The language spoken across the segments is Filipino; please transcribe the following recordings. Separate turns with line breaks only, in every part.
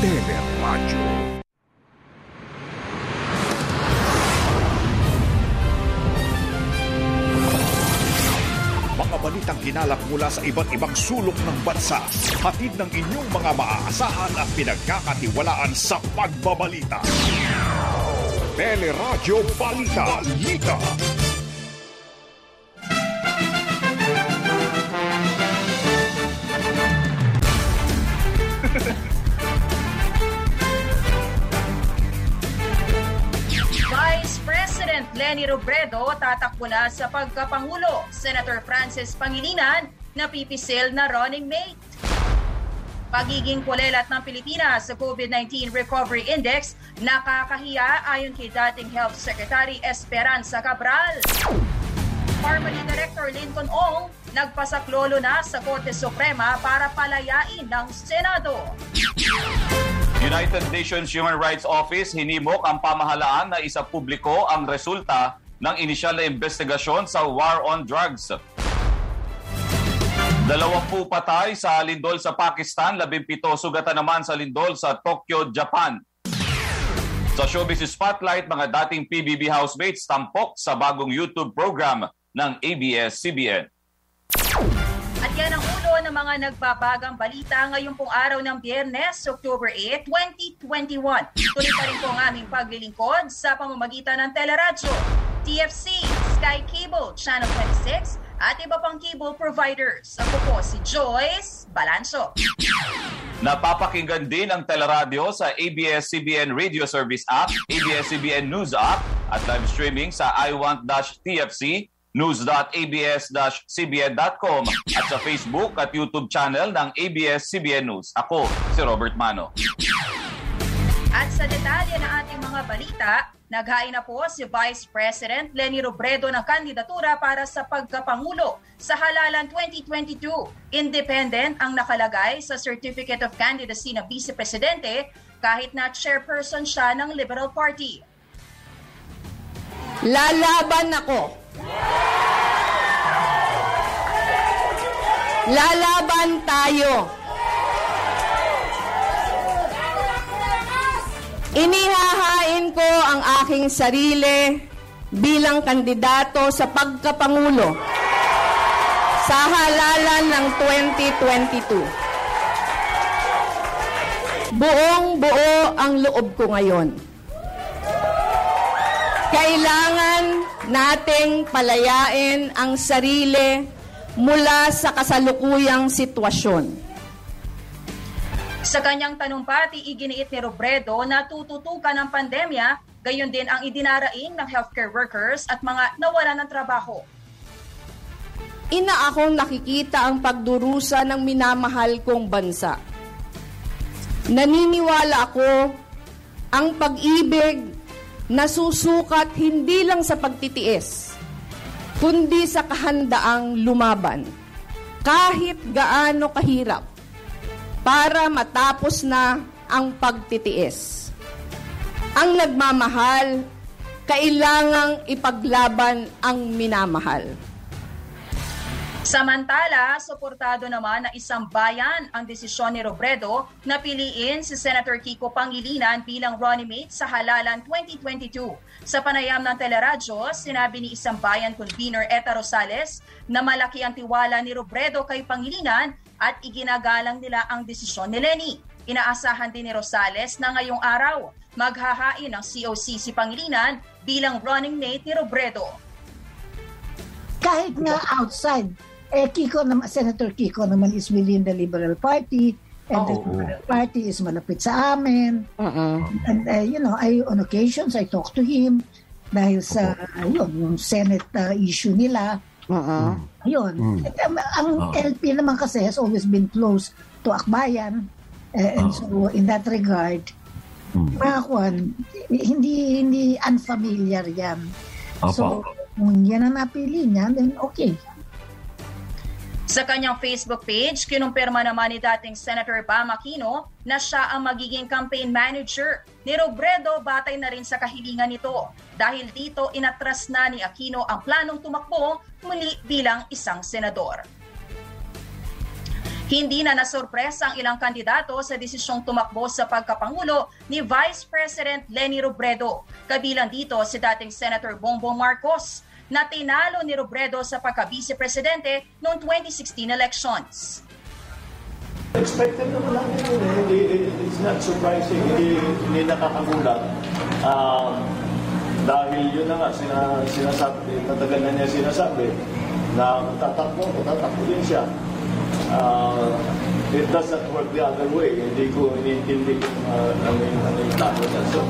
Teleradyo. Mga balitang hinalak mula sa iba't ibang sulok ng bansa. Hatid ng inyong mga maaasahan at pinagkakatiwalaan sa pagbabalita. Teleradyo Balita. Balita.
Lenny Robredo tatakbo na sa pagkapangulo. Senator Francis Pangilinan napipisil na running mate. Pagiging kulelat ng Pilipinas sa COVID-19 Recovery Index nakakahiya ayon kay dating Health Secretary Esperanza Cabral. Pharmacy Director Lincoln Ong nagpasaklolo na sa Korte Suprema para palayain ng Senado.
United Nations Human Rights Office hinimok ang pamahalaan na isa publiko ang resulta ng inisyal na investigasyon sa war on drugs. Dalawampu patay sa lindol sa Pakistan, labimpito sugatan naman sa lindol sa Tokyo, Japan. Sa Showbiz Spotlight, mga dating PBB housemates tampok sa bagong YouTube program ng ABS-CBN.
At yan ang ng mga nagbabagang balita ngayong pong araw ng Biyernes, October 8, 2021. Tuloy pa rin po ang aming paglilingkod sa pamamagitan ng Teleradyo, TFC, Sky Cable, Channel 26, at iba pang cable providers. Ako po si Joyce Balanso.
Napapakinggan din ang teleradyo sa ABS-CBN Radio Service app, ABS-CBN News app, at live streaming sa iWant-TFC, news.abs-cbn.com at sa Facebook at YouTube channel ng ABS-CBN News. Ako, si Robert Mano.
At sa detalye ng ating mga balita, naghain na po si Vice President Leni Robredo ng kandidatura para sa pagkapangulo sa halalan 2022. Independent ang nakalagay sa Certificate of Candidacy ng Vice Presidente kahit na chairperson siya ng Liberal Party.
Lalaban ako. Lalaban tayo. Inihahain ko ang aking sarili bilang kandidato sa pagkapangulo sa halalan ng 2022. Buong buo ang loob ko ngayon. Kailangan nating palayain ang sarili mula sa kasalukuyang sitwasyon.
Sa kanyang tanumpati, iginiit ni Robredo na tututukan ng pandemya, gayon din ang idinaraing ng healthcare workers at mga nawala ng trabaho.
Ina akong nakikita ang pagdurusa ng minamahal kong bansa. Naniniwala ako ang pag-ibig na susukat hindi lang sa pagtitiis, kundi sa kahandaang lumaban. Kahit gaano kahirap para matapos na ang pagtitiis. Ang nagmamahal, kailangang ipaglaban ang minamahal.
Samantala, suportado naman ng isang bayan ang desisyon ni Robredo na piliin si Senator Kiko Pangilinan bilang running mate sa halalan 2022. Sa panayam ng teleradyo, sinabi ni isang bayan convener Eta Rosales na malaki ang tiwala ni Robredo kay Pangilinan at iginagalang nila ang desisyon ni Lenny. Inaasahan din ni Rosales na ngayong araw maghahain ng COC si Pangilinan bilang running mate ni Robredo.
Kahit nga outside, eh Kiko naman, Senator Kiko naman is within the Liberal Party and the
Oo.
Liberal Party is malapit sa amin.
Uh-uh.
And uh, you know, I on occasions I talk to him dahil sa yun, yung Senate uh, issue nila.
Uh-uh.
Ayun. Eh, um, Ang LP naman kasi has always been close to Akbayan. Eh, and so in that regard, mga kwan, hindi hindi unfamiliar yan. So, kung yan ang napili niya, then okay.
Sa kanyang Facebook page, kinumpirma naman ni dating Senator Bam Aquino na siya ang magiging campaign manager. Ni Robredo batay na rin sa kahilingan nito. Dahil dito, inatras na ni Aquino ang planong tumakbo muli bilang isang senador. Hindi na nasorpresa ang ilang kandidato sa desisyong tumakbo sa pagkapangulo ni Vice President Leni Robredo. Kabilang dito si dating Senator Bongbong Marcos na tinalo ni Robredo sa pagka-vice-presidente noong 2016 elections.
Expected naman lang yun. eh. Hindi, it's not surprising. Hindi, hindi nakakagulat. Um, dahil yun na nga, sina, sinasabi, matagal na niya sinasabi na tatakbo, tatakbo din siya. Uh, it does not work the other way. Hindi ko iniintindi kung uh, ano yung plano niya. So,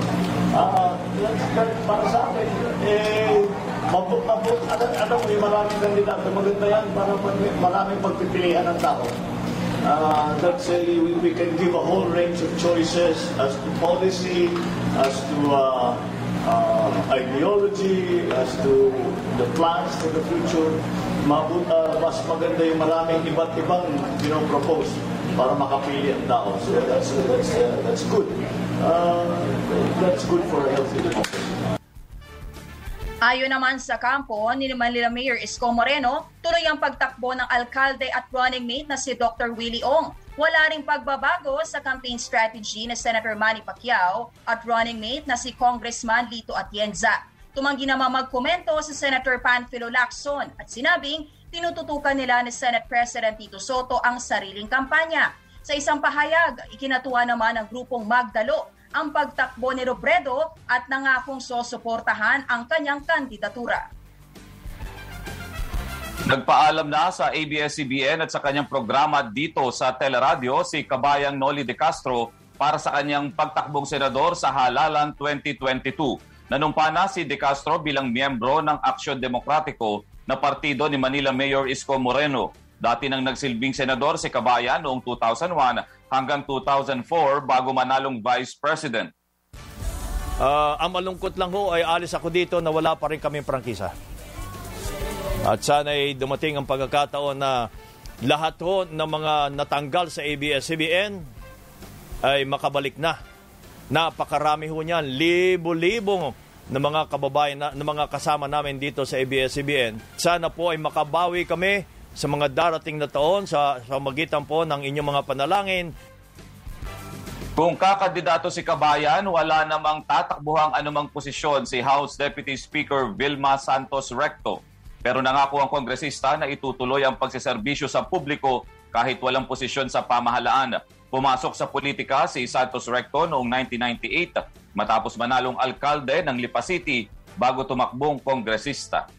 uh, para sa akin, eh, mabot, mabot, ano, ano yung maraming kandidato, maganda yan para maraming pagpipilian ng tao. Uh, let's say we, we can give a whole range of choices as to policy, as to uh, uh, ideology, as to the plans for the future. Mabut, uh, mas maganda yung maraming iba't ibang pinopropose para makapili ang tao. So that's, that's, uh, that's good. Uh, that's good for a healthy democracy.
Ayon naman sa kampo ni Manila Mayor Isko Moreno, tuloy ang pagtakbo ng alkalde at running mate na si Dr. Willie Ong. Wala ring pagbabago sa campaign strategy ni Senator Manny Pacquiao at running mate na si Congressman Lito Atienza. Tumanggi naman magkomento si Senator Panfilo Lacson at sinabing tinututukan nila ni Senate President Tito Soto ang sariling kampanya. Sa isang pahayag, ikinatuwa naman ng grupong Magdalo ang pagtakbo ni Robredo at nangakong sosuportahan ang kanyang kandidatura.
Nagpaalam na sa ABS-CBN at sa kanyang programa dito sa Teleradyo si Kabayang Noli de Castro para sa kanyang pagtakbong senador sa halalan 2022. Nanumpa na si De Castro bilang miyembro ng Aksyon Demokratiko na partido ni Manila Mayor Isko Moreno. Dati nang nagsilbing senador si Kabayan noong 2001 hanggang 2004 bago manalong vice president.
Ah, ang malungkot lang ho ay alis ako dito na wala pa rin kaming prangkisa. At sana ay dumating ang pagkakataon na lahat ho ng mga natanggal sa ABS-CBN ay makabalik na. Napakarami ho niyan, libo-libo ng mga kababayan, na, ng mga kasama namin dito sa ABS-CBN. Sana po ay makabawi kami sa mga darating na taon sa, sa magitan po ng inyong mga panalangin
Kung kakandidato si Kabayan, wala namang tatakbuhang anumang posisyon si House Deputy Speaker Vilma Santos Recto. Pero nangako ang kongresista na itutuloy ang pagsiservisyo sa publiko kahit walang posisyon sa pamahalaan. Pumasok sa politika si Santos Recto noong 1998 matapos manalong alkalde ng Lipa City bago tumakbong kongresista.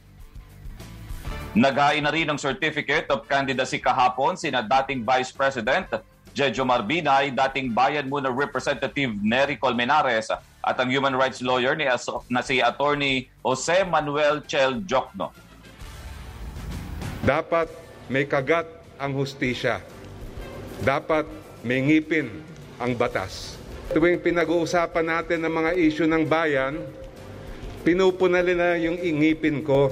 Naghain na rin ng Certificate of Candidacy kahapon sina dating Vice President Jejo Marbinay, dating Bayan Muna Representative Nery Colmenares at ang human rights lawyer ni na si Attorney Jose Manuel Chel Jokno.
Dapat may kagat ang hustisya. Dapat may ngipin ang batas. Tuwing pinag-uusapan natin ng mga issue ng bayan, pinupuna nila yung ingipin ko.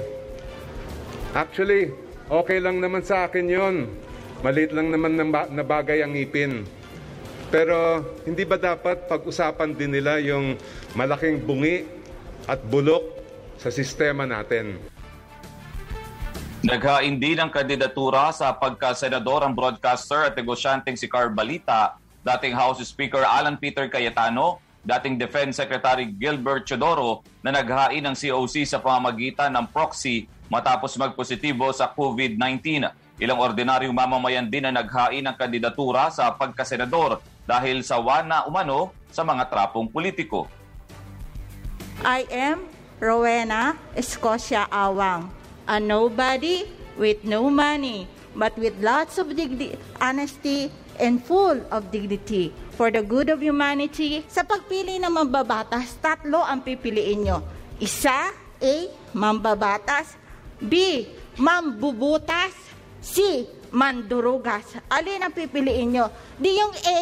Actually, okay lang naman sa akin yon. Maliit lang naman na ba- na bagay ang ngipin. Pero hindi ba dapat pag-usapan din nila yung malaking bungi at bulok sa sistema natin?
Naghain din ng kandidatura sa pagka-senador ang broadcaster at negosyanteng si Carl Balita, dating House Speaker Alan Peter Cayetano, dating Defense Secretary Gilbert Chodoro na naghain ng COC sa pamamagitan ng proxy matapos magpositibo sa COVID-19. Ilang ordinaryong mamamayan din na naghain ng kandidatura sa pagkasenador dahil sa wana umano sa mga trapong politiko.
I am Rowena Escocia Awang, a nobody with no money, but with lots of digni- honesty and full of dignity for the good of humanity. Sa pagpili ng mambabatas, tatlo ang pipiliin nyo. Isa, A, mambabatas. B, mambubutas. C, mandurugas. Alin ang pipiliin nyo? Di yung A,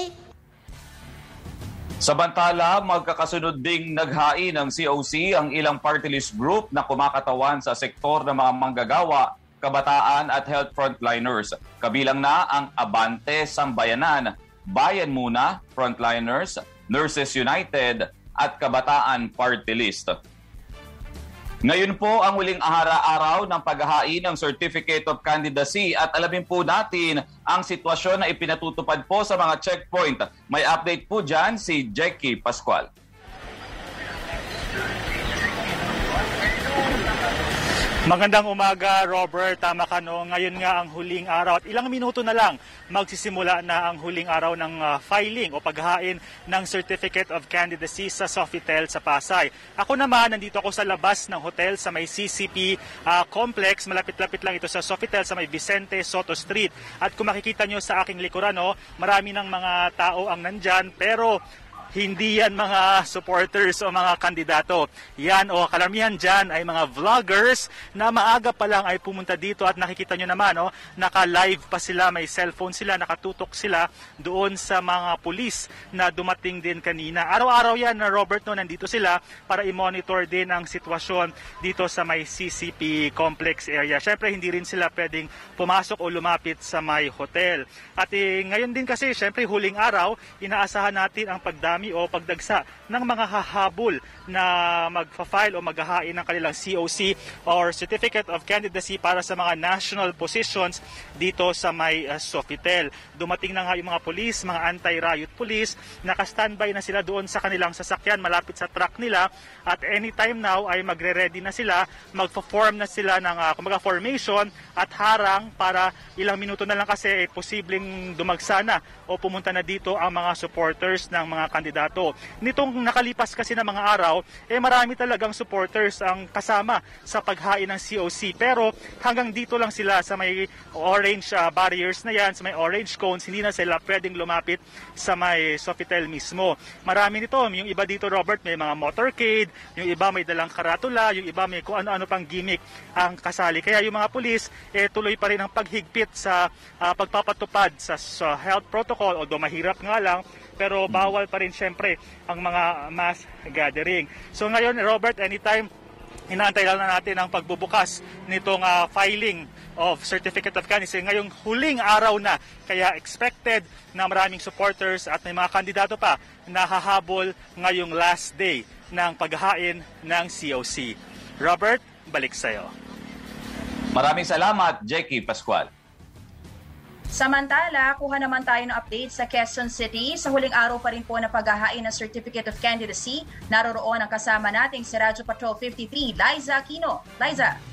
Samantala, magkakasunod ding naghain ng COC ang ilang party list group na kumakatawan sa sektor ng mga manggagawa, kabataan at health frontliners. Kabilang na ang Abante Sambayanan, Bayan Muna, Frontliners, Nurses United at Kabataan Party List. Ngayon po ang huling araw ng paghahain ng Certificate of Candidacy at alamin po natin ang sitwasyon na ipinatutupad po sa mga checkpoint. May update po dyan si Jackie Pascual.
Magandang umaga, Robert. Tama ka no. Ngayon nga ang huling araw at ilang minuto na lang magsisimula na ang huling araw ng uh, filing o paghahain ng Certificate of Candidacy sa Sofitel sa Pasay. Ako naman, nandito ako sa labas ng hotel sa may CCP uh, complex. Malapit-lapit lang ito sa Sofitel sa may Vicente Soto Street. At kung makikita nyo sa aking likuran, no, marami ng mga tao ang nandyan pero hindi yan mga supporters o mga kandidato. Yan o kalamihan dyan ay mga vloggers na maaga pa lang ay pumunta dito at nakikita nyo naman, no, naka-live pa sila, may cellphone sila, nakatutok sila doon sa mga pulis na dumating din kanina. Araw-araw yan na Robert no, nandito sila para i-monitor din ang sitwasyon dito sa may CCP complex area. Siyempre hindi rin sila pwedeng pumasok o lumapit sa may hotel. At eh, ngayon din kasi, siyempre huling araw, inaasahan natin ang pagdami pagdami o pagdagsa ng mga hahabol na magfa-file o maghahain ng kanilang COC or Certificate of Candidacy para sa mga national positions dito sa may uh, Sofitel. Dumating na nga yung mga police, mga anti-riot police, naka-standby na sila doon sa kanilang sasakyan malapit sa truck nila. At anytime now ay magre-ready na sila, magfa-form na sila ng uh, kumbaga formation at harang para ilang minuto na lang kasi eh, posibleng dumagsa na o pumunta na dito ang mga supporters ng mga kandidato kandidato. Nitong nakalipas kasi ng mga araw, eh marami talagang supporters ang kasama sa paghain ng COC. Pero hanggang dito lang sila sa may orange uh, barriers na yan, sa may orange cones, hindi na sila pwedeng lumapit sa may Sofitel mismo. Marami nito, yung iba dito Robert may mga motorcade, yung iba may dalang karatula, yung iba may kung ano-ano pang gimmick ang kasali. Kaya yung mga pulis, eh tuloy pa rin ang paghigpit sa uh, pagpapatupad sa, sa health protocol, although mahirap nga lang, pero bawal pa rin syempre ang mga mass gathering. So ngayon, Robert, anytime inaantay lang na natin ang pagbubukas nitong uh, filing of Certificate of Candidacy ngayong huling araw na. Kaya expected na maraming supporters at may mga kandidato pa na hahabol ngayong last day ng paghahain ng COC. Robert, balik sa iyo.
Maraming salamat, Jackie Pascual.
Samantala, kuha naman tayo ng update sa Quezon City. Sa huling araw pa rin po na paghahain ng Certificate of Candidacy, naroroon ang kasama nating si Radyo Patrol 53, Liza Aquino. Liza.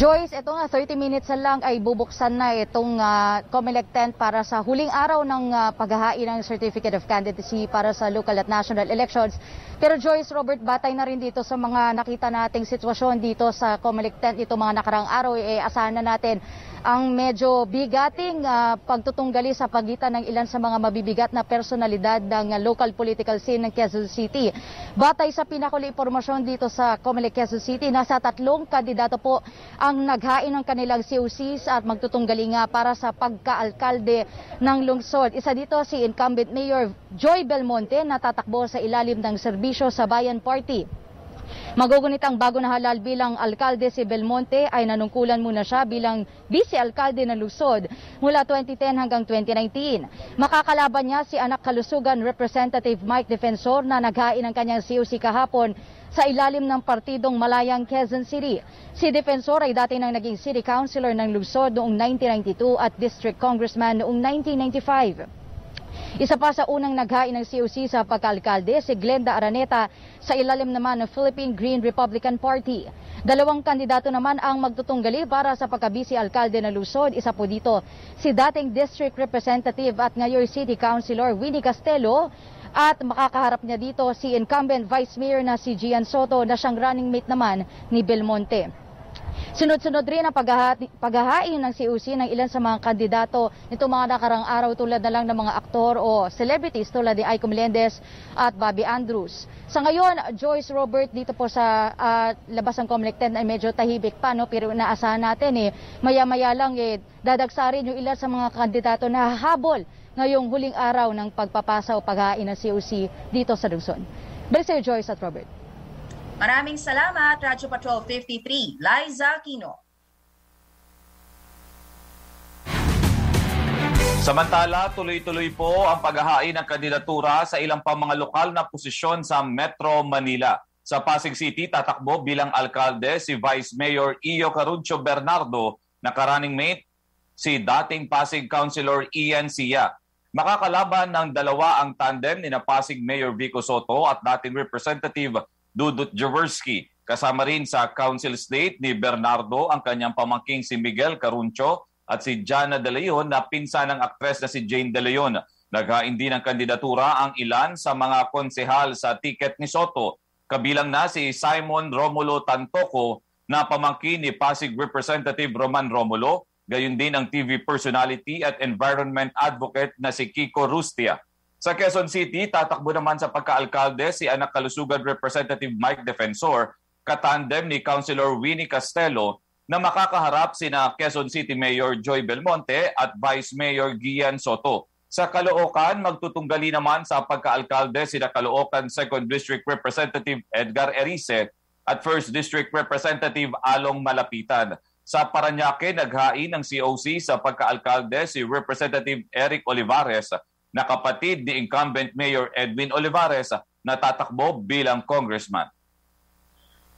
Joyce, ito nga 30 minutes lang ay bubuksan na itong uh, COMELEC tent para sa huling araw ng uh, paghahain ng Certificate of Candidacy para sa local at national elections. Pero Joyce, Robert, batay na rin dito sa mga nakita nating sitwasyon dito sa COMELEC tent ito mga nakarang araw, eh, asahan na natin ang medyo bigating uh, pagtutunggali sa pagitan ng ilan sa mga mabibigat na personalidad ng local political scene ng Quezon City. Batay sa pinakuli impormasyon dito sa Comelec Quezon City, nasa tatlong kandidato po ang naghain ng kanilang COCs at magtutunggali nga para sa pagkaalkalde ng lungsod. Isa dito si incumbent Mayor Joy Belmonte na tatakbo sa ilalim ng serbisyo sa Bayan Party. Magugunit ang bago na halal bilang alkalde si Belmonte ay nanungkulan muna siya bilang vice-alkalde ng Luzon mula 2010 hanggang 2019. Makakalaban niya si anak kalusugan Representative Mike Defensor na naghain ng kanyang COC kahapon sa ilalim ng partidong Malayang Quezon City. Si Defensor ay dati nang naging city councilor ng Luzon noong 1992 at district congressman noong 1995. Isa pa sa unang naghain ng COC sa pagkalkalde si Glenda Araneta sa ilalim naman ng Philippine Green Republican Party. Dalawang kandidato naman ang magtutunggali para sa pagkabisi alkalde ng Luzon. Isa po dito si dating District Representative at ngayon City Councilor Winnie Castelo at makakaharap niya dito si incumbent Vice Mayor na si Gian Soto na siyang running mate naman ni Belmonte. Sunod-sunod rin ang paghahain ng COC ng ilan sa mga kandidato nito mga nakarang araw tulad na lang ng mga aktor o celebrities tulad ni Aiko Melendez at Bobby Andrews. Sa ngayon, Joyce Robert dito po sa uh, labas ng Comelec 10 ay medyo tahibik pa no pero naasahan natin eh maya-maya lang eh dadagsarin yung ilan sa mga kandidato na habol ngayong huling araw ng pagpapasa o paghahain ng COC dito sa Luzon. Balik sa Joyce at Robert.
Maraming salamat, Radyo Patrol 53, Liza Aquino.
Samantala, tuloy-tuloy po ang paghahain ng kandidatura sa ilang pang mga lokal na posisyon sa Metro Manila. Sa Pasig City, tatakbo bilang alkalde si Vice Mayor Iyo Caruncio Bernardo na running mate si dating Pasig Councilor Ian Sia. Makakalaban ng dalawa ang tandem ni na Pasig Mayor Vico Soto at dating Representative Dudut Jaworski. Kasama rin sa Council State ni Bernardo ang kanyang pamangking si Miguel Caruncio at si Jana De Leon na pinsan ng aktres na si Jane De Leon. Naghain din ng kandidatura ang ilan sa mga konsehal sa tiket ni Soto. Kabilang na si Simon Romulo Tantoco na pamangkin ni Pasig Representative Roman Romulo, gayon din ang TV personality at environment advocate na si Kiko Rustia. Sa Quezon City, tatakbo naman sa pagkaalkalde si anak kalusugan Representative Mike Defensor, katandem ni Councilor Winnie Castelo na makakaharap sina Quezon City Mayor Joy Belmonte at Vice Mayor Gian Soto. Sa Caloocan, magtutunggali naman sa pagkaalkalde sina Caloocan 2nd District Representative Edgar Erice at 1st District Representative Along Malapitan. Sa Paranaque, naghain ng COC sa pagkaalkalde si Representative Eric Olivares na kapatid ni incumbent Mayor Edwin Olivares na tatakbo bilang congressman.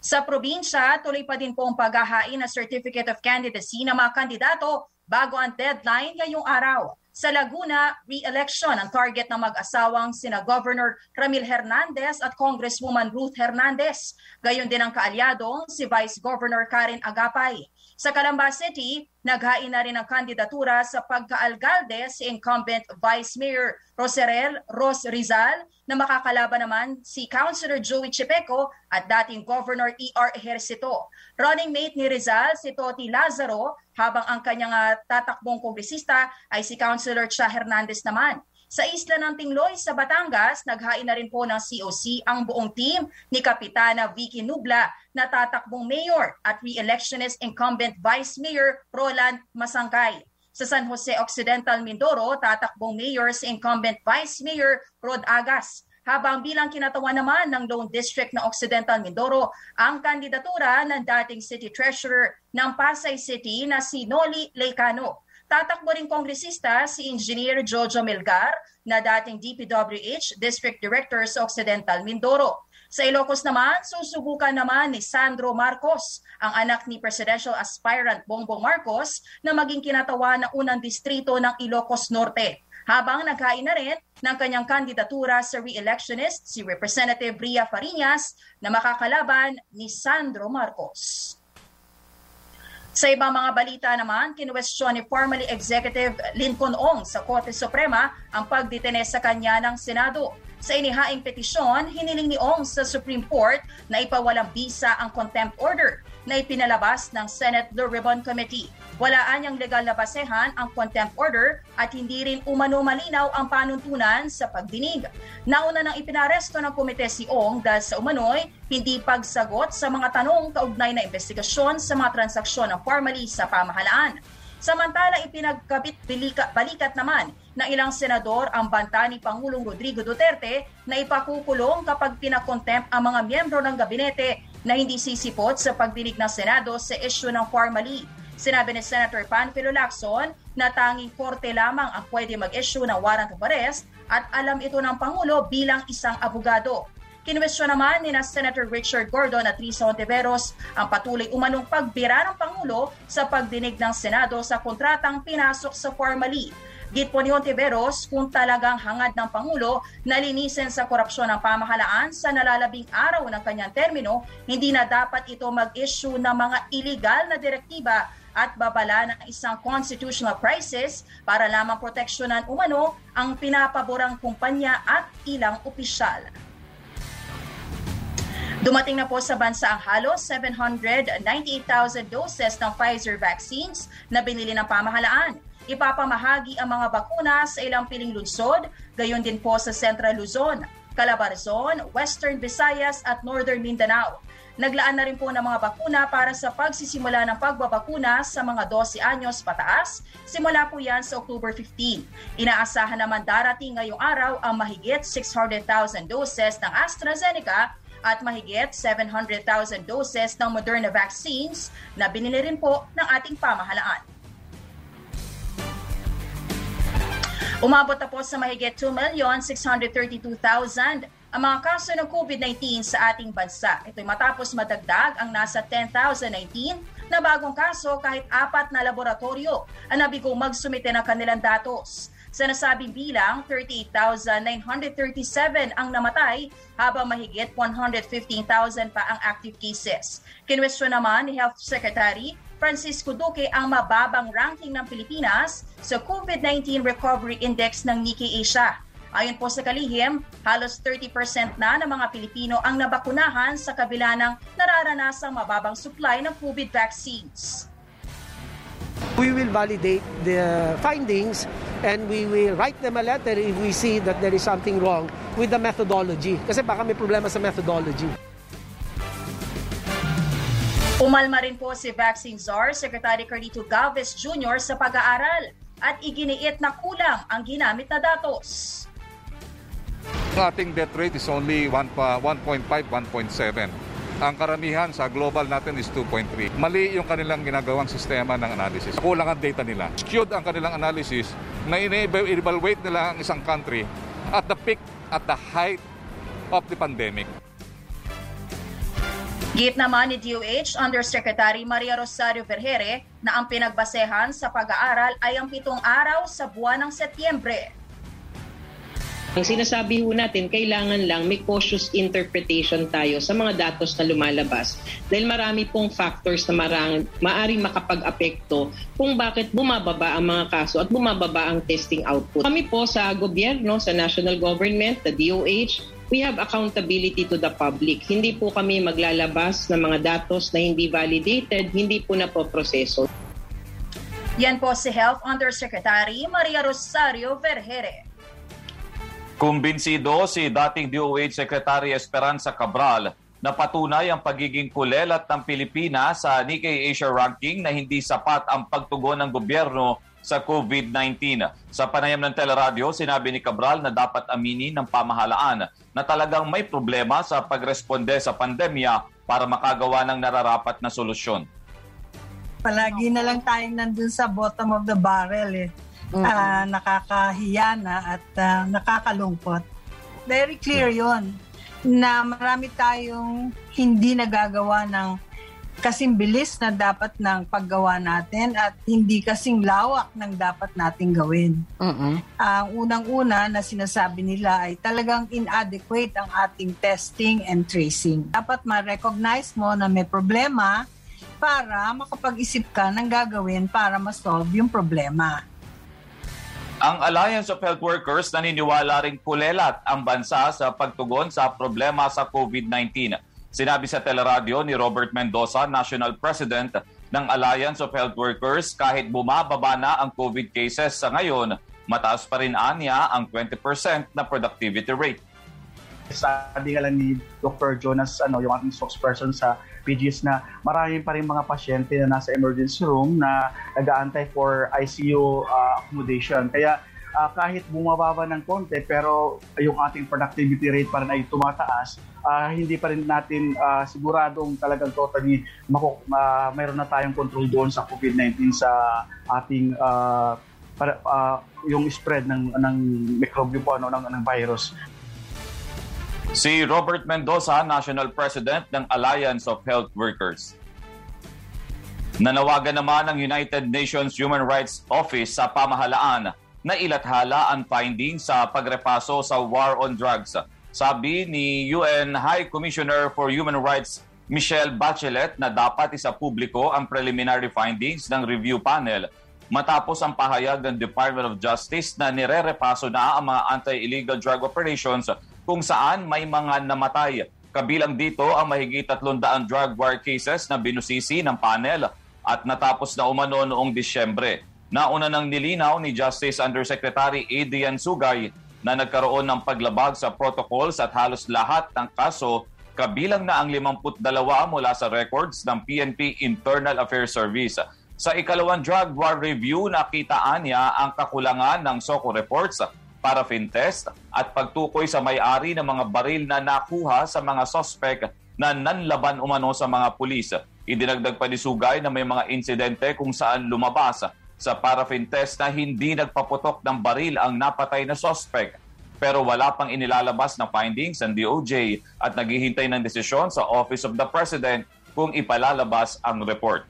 Sa probinsya, tuloy pa din po ang paghahain ng Certificate of Candidacy ng mga kandidato bago ang deadline ngayong araw. Sa Laguna, re-election ang target ng mag-asawang sina Governor Ramil Hernandez at Congresswoman Ruth Hernandez. Gayon din ang kaalyadong si Vice Governor Karen Agapay. Sa Calamba City, naghain na rin ang kandidatura sa pagkaalgalde si incumbent Vice Mayor Roserel Ros Rizal na makakalaban naman si Councilor Joey Chipeco at dating Governor E.R. Ejercito. Running mate ni Rizal si Toti Lazaro habang ang kanyang uh, tatakbong kongresista ay si Councilor Cha Hernandez naman. Sa isla ng Tingloy sa Batangas, naghain na rin po ng COC ang buong team ni Kapitana Vicky Nubla na tatakbong mayor at re-electionist incumbent Vice Mayor Roland Masangkay. Sa San Jose Occidental Mindoro, tatakbong mayor si incumbent Vice Mayor Rod Agas. Habang bilang kinatawan naman ng Lone District na Occidental Mindoro ang kandidatura ng dating City Treasurer ng Pasay City na si Noli Leicano. Tatakbo rin kongresista si Engineer Jojo Melgar na dating DPWH District Director sa Occidental Mindoro. Sa Ilocos naman, susubukan naman ni Sandro Marcos, ang anak ni presidential aspirant Bongbong Marcos na maging kinatawa ng unang distrito ng Ilocos Norte. Habang naghain na rin ng kanyang kandidatura sa re-electionist si Representative Ria Farinas na makakalaban ni Sandro Marcos. Sa ibang mga balita naman, kinwestiyon ni formerly Executive Lincoln Ong sa Korte Suprema ang pagdetene sa kanya ng Senado. Sa inihaing petisyon, hiniling ni Ong sa Supreme Court na ipawalang bisa ang contempt order na ipinalabas ng Senate Blue Ribbon Committee. Wala anyang legal na basehan ang contempt order at hindi rin umano malinaw ang panuntunan sa pagdinig. Nauna nang ipinaresto ng komite si Ong dahil sa umano'y hindi pagsagot sa mga tanong kaugnay na investigasyon sa mga transaksyon ng formally sa pamahalaan. Samantala, ipinagkabit balikat naman ng ilang senador ang banta ni Pangulong Rodrigo Duterte na ipakukulong kapag pinakontempt ang mga miyembro ng gabinete na hindi sisipot sa pagdinig ng Senado sa isyu ng formally. Sinabi ni Senator Panfilo Lacson na tanging korte lamang ang pwede mag-issue ng warrant of arrest at alam ito ng Pangulo bilang isang abogado. Kinwestiyon naman ni na Senator Richard Gordon at Risa Ontiveros ang patuloy umanong pagbira ng Pangulo sa pagdinig ng Senado sa kontratang pinasok sa formally. Git po ni Ontiveros kung talagang hangad ng Pangulo na linisin sa korupsyon ng pamahalaan sa nalalabing araw ng kanyang termino, hindi na dapat ito mag-issue ng mga illegal na direktiba at babala ng isang constitutional crisis para lamang proteksyonan umano ang pinapaborang kumpanya at ilang opisyal. Dumating na po sa bansa ang halos 798,000 doses ng Pfizer vaccines na binili ng pamahalaan. Ipapamahagi ang mga bakuna sa ilang piling lungsod, gayon din po sa Central Luzon, Calabarzon, Western Visayas at Northern Mindanao. Naglaan na rin po ng mga bakuna para sa pagsisimula ng pagbabakuna sa mga 12 anyos pataas. Simula po yan sa October 15. Inaasahan naman darating ngayong araw ang mahigit 600,000 doses ng AstraZeneca at mahigit 700,000 doses ng Moderna vaccines na binili rin po ng ating pamahalaan. Umabot na po sa mahigit 2,632,000 ang mga kaso ng COVID-19 sa ating bansa. Ito'y matapos madagdag ang nasa 10,019 na bagong kaso kahit apat na laboratorio ang nabigong magsumite ng kanilang datos. Sa nasabing bilang, 38,937 ang namatay habang mahigit 115,000 pa ang active cases. Kinwestiyon naman ni Health Secretary Francisco Duque ang mababang ranking ng Pilipinas sa COVID-19 Recovery Index ng Nikkei Asia. Ayon po sa kalihim, halos 30% na ng mga Pilipino ang nabakunahan sa kabila ng nararanasang mababang supply ng COVID vaccines.
We will validate the findings and we will write them a letter if we see that there is something wrong with the methodology. Kasi baka may problema sa methodology.
Umalma rin po si Vaccine Czar Secretary Carlito Galvez Jr. sa pag-aaral at iginiit na kulang ang ginamit na datos.
Ang ating death rate is only 1.5, 1.7. Ang karamihan sa global natin is 2.3. Mali yung kanilang ginagawang sistema ng analysis. Kulang ang data nila. Skewed ang kanilang analysis na ine-evaluate nila ang isang country at the peak, at the height of the pandemic.
Git naman ni DOH Undersecretary Maria Rosario Vergere na ang pinagbasehan sa pag-aaral ay ang pitong araw sa buwan ng Setyembre.
Ang sinasabi ho natin, kailangan lang may cautious interpretation tayo sa mga datos na lumalabas. Dahil marami pong factors na marang, maaring makapag-apekto kung bakit bumababa ang mga kaso at bumababa ang testing output. Kami po sa gobyerno, sa national government, the DOH, we have accountability to the public. Hindi po kami maglalabas ng mga datos na hindi validated, hindi po na po proseso.
Yan po si Health Undersecretary Maria Rosario Vergere.
Kumbinsido si dating DOH Secretary Esperanza Cabral na patunay ang pagiging kulelat ng Pilipinas sa Nikkei Asia Ranking na hindi sapat ang pagtugon ng gobyerno sa COVID-19. Sa panayam ng teleradyo, sinabi ni Cabral na dapat aminin ng pamahalaan na talagang may problema sa pagresponde sa pandemya para makagawa ng nararapat na solusyon.
Palagi na lang tayong nandun sa bottom of the barrel eh. Mm-hmm. Uh, nakakahiya na at uh, nakakalungkot. Very clear yon na marami tayong hindi nagagawa ng kasing bilis na dapat ng paggawa natin at hindi kasing lawak ng dapat nating gawin.
Mm-hmm.
Ang uh, unang-una na sinasabi nila ay talagang inadequate ang ating testing and tracing. Dapat ma-recognize mo na may problema para makapag-isip ka ng gagawin para ma-solve yung problema.
Ang Alliance of Health Workers naniniwala ring kulelat ang bansa sa pagtugon sa problema sa COVID-19. Sinabi sa teleradyo ni Robert Mendoza, National President ng Alliance of Health Workers, kahit bumababa na ang COVID cases sa ngayon, mataas pa rin anya ang 20% na productivity rate.
Sabi nga lang ni Dr. Jonas, ano, yung ating spokesperson sa PGS na marami pa rin mga pasyente na nasa emergency room na nag-aantay for ICU uh, accommodation. Kaya uh, kahit bumababa ng konti pero yung ating productivity rate pa rin ay tumataas, uh, hindi pa rin natin uh, siguradong talagang totally mako, uh, mayroon na tayong control doon sa COVID-19 sa ating uh, para, uh, yung spread ng ng microbial po ano ng, ng virus.
Si Robert Mendoza, National President ng Alliance of Health Workers. Nanawagan naman ng United Nations Human Rights Office sa pamahalaan na ilathala ang findings sa pagrepaso sa war on drugs. Sabi ni UN High Commissioner for Human Rights Michelle Bachelet na dapat isa publiko ang preliminary findings ng review panel matapos ang pahayag ng Department of Justice na nire-repaso na ang mga anti-illegal drug operations kung saan may mga namatay. Kabilang dito ang mahigit 300 drug war cases na binusisi ng panel at natapos na umano noong Disyembre. Nauna nang nilinaw ni Justice Undersecretary Adrian Sugay na nagkaroon ng paglabag sa protocols at halos lahat ng kaso kabilang na ang 52 mula sa records ng PNP Internal Affairs Service. Sa ikalawang drug war review, nakitaan niya ang kakulangan ng SOCO reports paraffin test at pagtukoy sa may-ari ng mga baril na nakuha sa mga sospek na nanlaban umano sa mga pulis. Idinagdag pa ni Sugay na may mga insidente kung saan lumabas sa paraffin test na hindi nagpaputok ng baril ang napatay na suspect. Pero wala pang inilalabas na findings ng DOJ at naghihintay ng desisyon sa Office of the President kung ipalalabas ang report.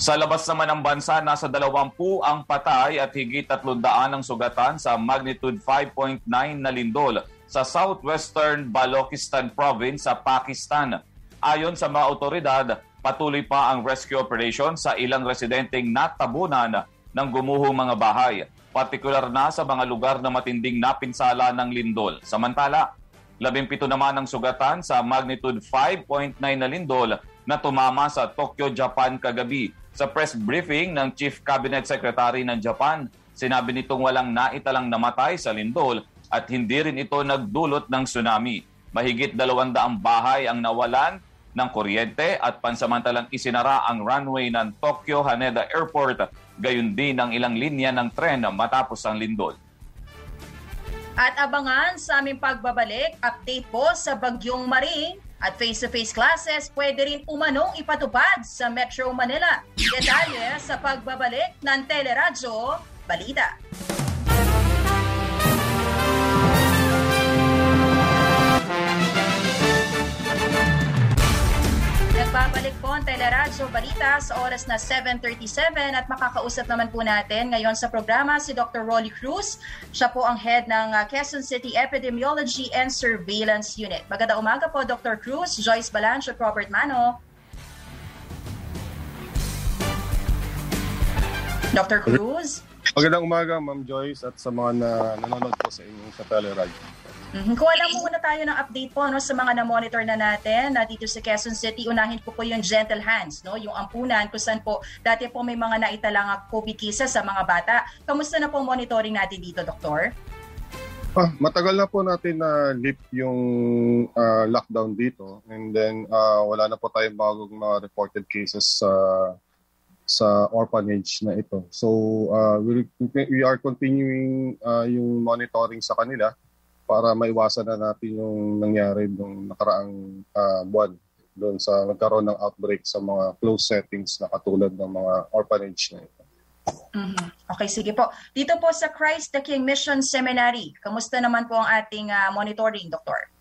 Sa labas naman ng bansa, nasa 20 ang patay at higit 300 ang sugatan sa magnitude 5.9 na lindol sa southwestern Balochistan province sa Pakistan. Ayon sa mga otoridad, patuloy pa ang rescue operation sa ilang residenteng natabunan ng gumuhong mga bahay, partikular na sa mga lugar na matinding napinsala ng lindol. Samantala, 17 naman ang sugatan sa magnitude 5.9 na lindol na tumama sa Tokyo, Japan kagabi. Sa press briefing ng Chief Cabinet Secretary ng Japan, sinabi nitong walang naitalang namatay sa lindol at hindi rin ito nagdulot ng tsunami. Mahigit 200 bahay ang nawalan ng kuryente at pansamantalang isinara ang runway ng Tokyo Haneda Airport, gayon din ang ilang linya ng tren matapos ang lindol.
At abangan sa aming pagbabalik, update po sa Bagyong Maring at face-to-face classes pwede rin umanong ipatupad sa Metro Manila. Detalye sa pagbabalik ng Teleradyo Balita. Nagbabalik po ang Teleradyo Balita sa oras na 7.37 at makakausap naman po natin ngayon sa programa si Dr. Rolly Cruz. Siya po ang head ng uh, Quezon City Epidemiology and Surveillance Unit. Maganda umaga po Dr. Cruz, Joyce Balancho at Robert Mano. Dr. Cruz?
Magandang umaga, Ma'am Joyce, at sa mga na, nanonood po sa inyong sa Teleradyo.
Mm-hmm. Kuha lang muna tayo ng update po no, sa mga na-monitor na natin na dito sa Quezon City. Unahin po po yung Gentle Hands, no, yung ampunan kung saan po dati po may mga naitalang COVID cases sa mga bata. Kamusta na po monitoring natin dito, Doktor?
Ah, matagal na po natin na lift yung uh, lockdown dito and then uh, wala na po tayong bagong mga reported cases sa sa orphanage na ito. So uh, we, we are continuing uh, yung monitoring sa kanila para maiwasan na natin yung nangyari nung nakaraang uh, buwan doon sa nagkaroon ng outbreak sa mga closed settings na katulad ng mga orphanage na ito.
Mm-hmm. Okay, sige po. Dito po sa Christ the King Mission Seminary, kamusta naman po ang ating uh, monitoring, Doktor?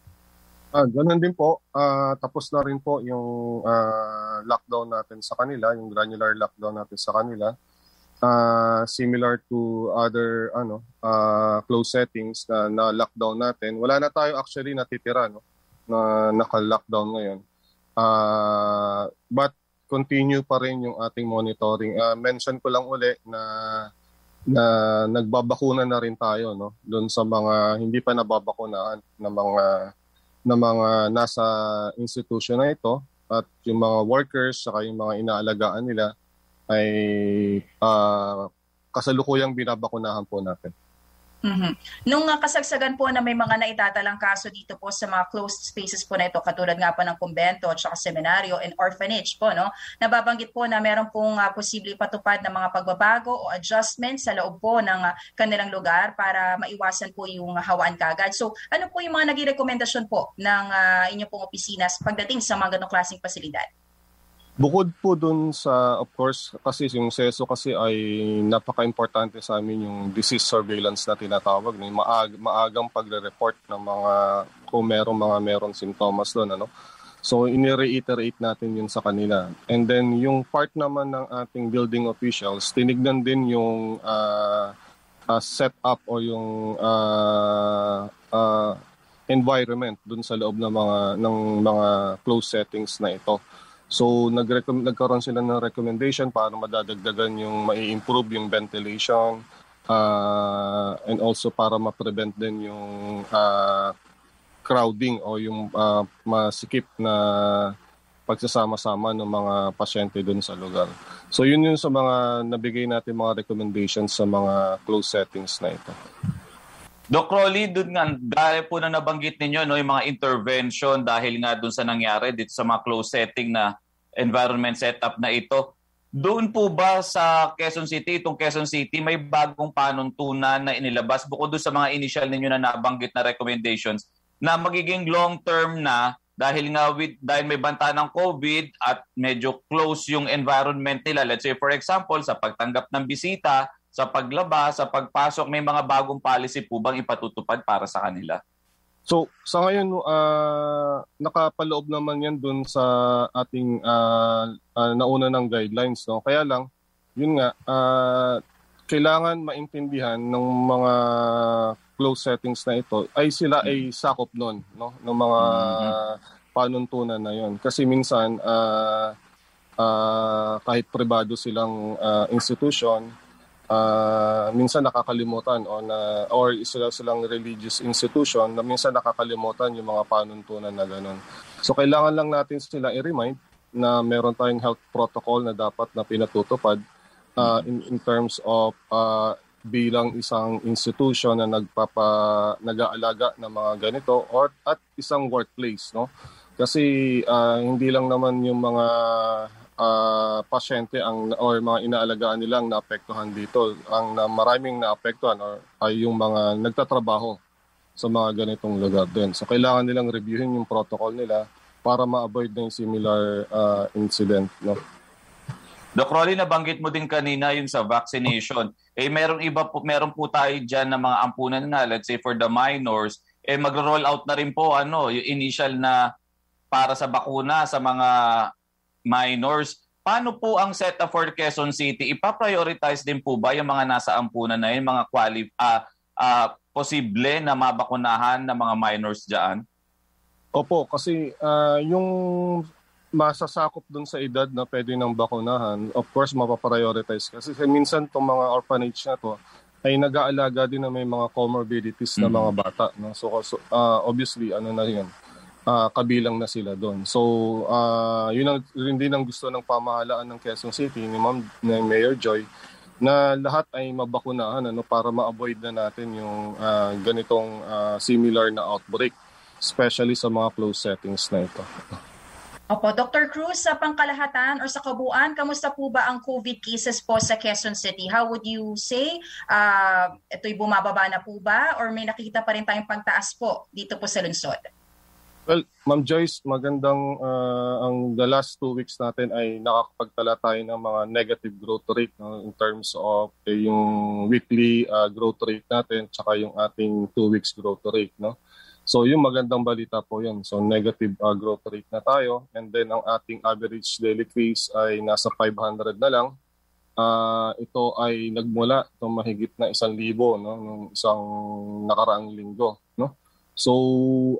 Ah, ganun din po. Uh, tapos na rin po yung uh, lockdown natin sa kanila, yung granular lockdown natin sa kanila uh, similar to other ano uh, close settings na, na lockdown natin. Wala na tayo actually natitira no na naka-lockdown ngayon. Uh, but continue pa rin yung ating monitoring. Uh, mention ko lang uli na na nagbabakuna na rin tayo no doon sa mga hindi pa nababakunahan na mga na mga nasa institution na ito at yung mga workers saka yung mga inaalagaan nila ay uh, kasalukuyang binabakunahan po natin.
Mm-hmm. Nung uh, kasagsagan po na may mga naitatalang kaso dito po sa mga closed spaces po na ito, katulad nga po ng kumbento at saka seminaryo and orphanage po, no? nababanggit po na meron pong uh, posible patupad ng mga pagbabago o adjustments sa loob po ng uh, kanilang lugar para maiwasan po yung hawaan kagad. So ano po yung mga naging rekomendasyon po ng uh, inyong pong opisina pagdating sa mga ganong klaseng pasilidad?
Bukod po dun sa, of course, kasi yung SESO kasi ay napaka-importante sa amin yung disease surveillance na tinatawag. Yung maag, maagang pagre-report ng mga, kung merong mga merong simptomas doon. Ano? So, ini-reiterate natin yun sa kanila. And then, yung part naman ng ating building officials, tinignan din yung uh, uh, setup o yung uh, uh, environment dun sa loob ng mga ng mga closed settings na ito. So nagkaroon sila ng recommendation para madadagdagan yung mai-improve yung ventilation uh, and also para ma-prevent din yung uh, crowding o yung uh, masikip na pagsasama-sama ng mga pasyente dun sa lugar. So yun yun sa mga nabigay natin mga recommendations sa mga closed settings na ito.
Doc Rolly, doon nga, dahil po na nabanggit ninyo no, yung mga intervention dahil nga doon sa nangyari dito sa mga closed setting na environment setup na ito. Doon po ba sa Quezon City, itong Quezon City, may bagong panuntunan na inilabas bukod doon sa mga initial ninyo na nabanggit na recommendations na magiging long-term na dahil nga with dahil may banta ng COVID at medyo close yung environment nila. Let's say for example, sa pagtanggap ng bisita, sa paglaba, sa pagpasok, may mga bagong policy po bang ipatutupad para sa kanila?
So, sa ngayon, uh, nakapaloob naman yan dun sa ating uh, uh, nauna ng guidelines. No? Kaya lang, yun nga, uh, kailangan maintindihan ng mga close settings na ito ay sila ay sakop nun no ng mga mm-hmm. panuntunan na yon kasi minsan uh, uh, kahit pribado silang uh, institution uh, minsan nakakalimutan o na or sila silang religious institution na minsan nakakalimutan yung mga panuntunan na ganun. So kailangan lang natin sila i-remind na meron tayong health protocol na dapat na pinatutupad uh, in, in terms of uh, bilang isang institution na nagpapa nag-aalaga ng mga ganito or at isang workplace no kasi uh, hindi lang naman yung mga uh, pasyente ang or mga inaalagaan nila ang naapektuhan dito. Ang na, maraming naapektuhan or ay yung mga nagtatrabaho sa mga ganitong lugar din. So kailangan nilang reviewin yung protocol nila para ma-avoid na yung similar uh, incident no?
Doc Rolly, nabanggit mo din kanina yung sa vaccination. Eh, meron iba po, meron po tayo dyan na mga ampunan na, let's say for the minors, eh magro-roll out na rin po ano, yung initial na para sa bakuna sa mga minors. Paano po ang setup for Quezon City? Ipa-prioritize din po ba yung mga nasa ampunan na yun, mga quali- uh, uh, posible na mabakunahan ng mga minors dyan?
Opo, kasi uh, yung masasakop dun sa edad na pwede nang bakunahan, of course, mapaprioritize. Kasi minsan itong mga orphanage na to ay nag-aalaga din na may mga comorbidities na mga bata. No? So, so uh, obviously, ano na yun, uh, kabilang na sila doon. So, uh, yun ang, rin din ang gusto ng pamahalaan ng Quezon City ni Ma'am ni Mayor Joy na lahat ay mabakunahan ano, para ma-avoid na natin yung uh, ganitong uh, similar na outbreak, especially sa mga close settings na ito.
Opo, Dr. Cruz, sa pangkalahatan or sa kabuuan, kamusta po ba ang COVID cases po sa Quezon City? How would you say? Uh, ito'y bumababa na po ba or may nakikita pa rin tayong pagtaas po dito po sa lungsod?
Well, Ma'am Joyce, magandang uh, ang the last two weeks natin ay nakakapagtala tayo ng mga negative growth rate no, in terms of eh, yung weekly uh, growth rate natin tsaka yung ating two weeks growth rate. No? So yung magandang balita po yun. So negative uh, growth rate na tayo and then ang ating average daily case ay nasa 500 na lang. Uh, ito ay nagmula itong mahigit na isang libo no, nung isang nakaraang linggo. No? So,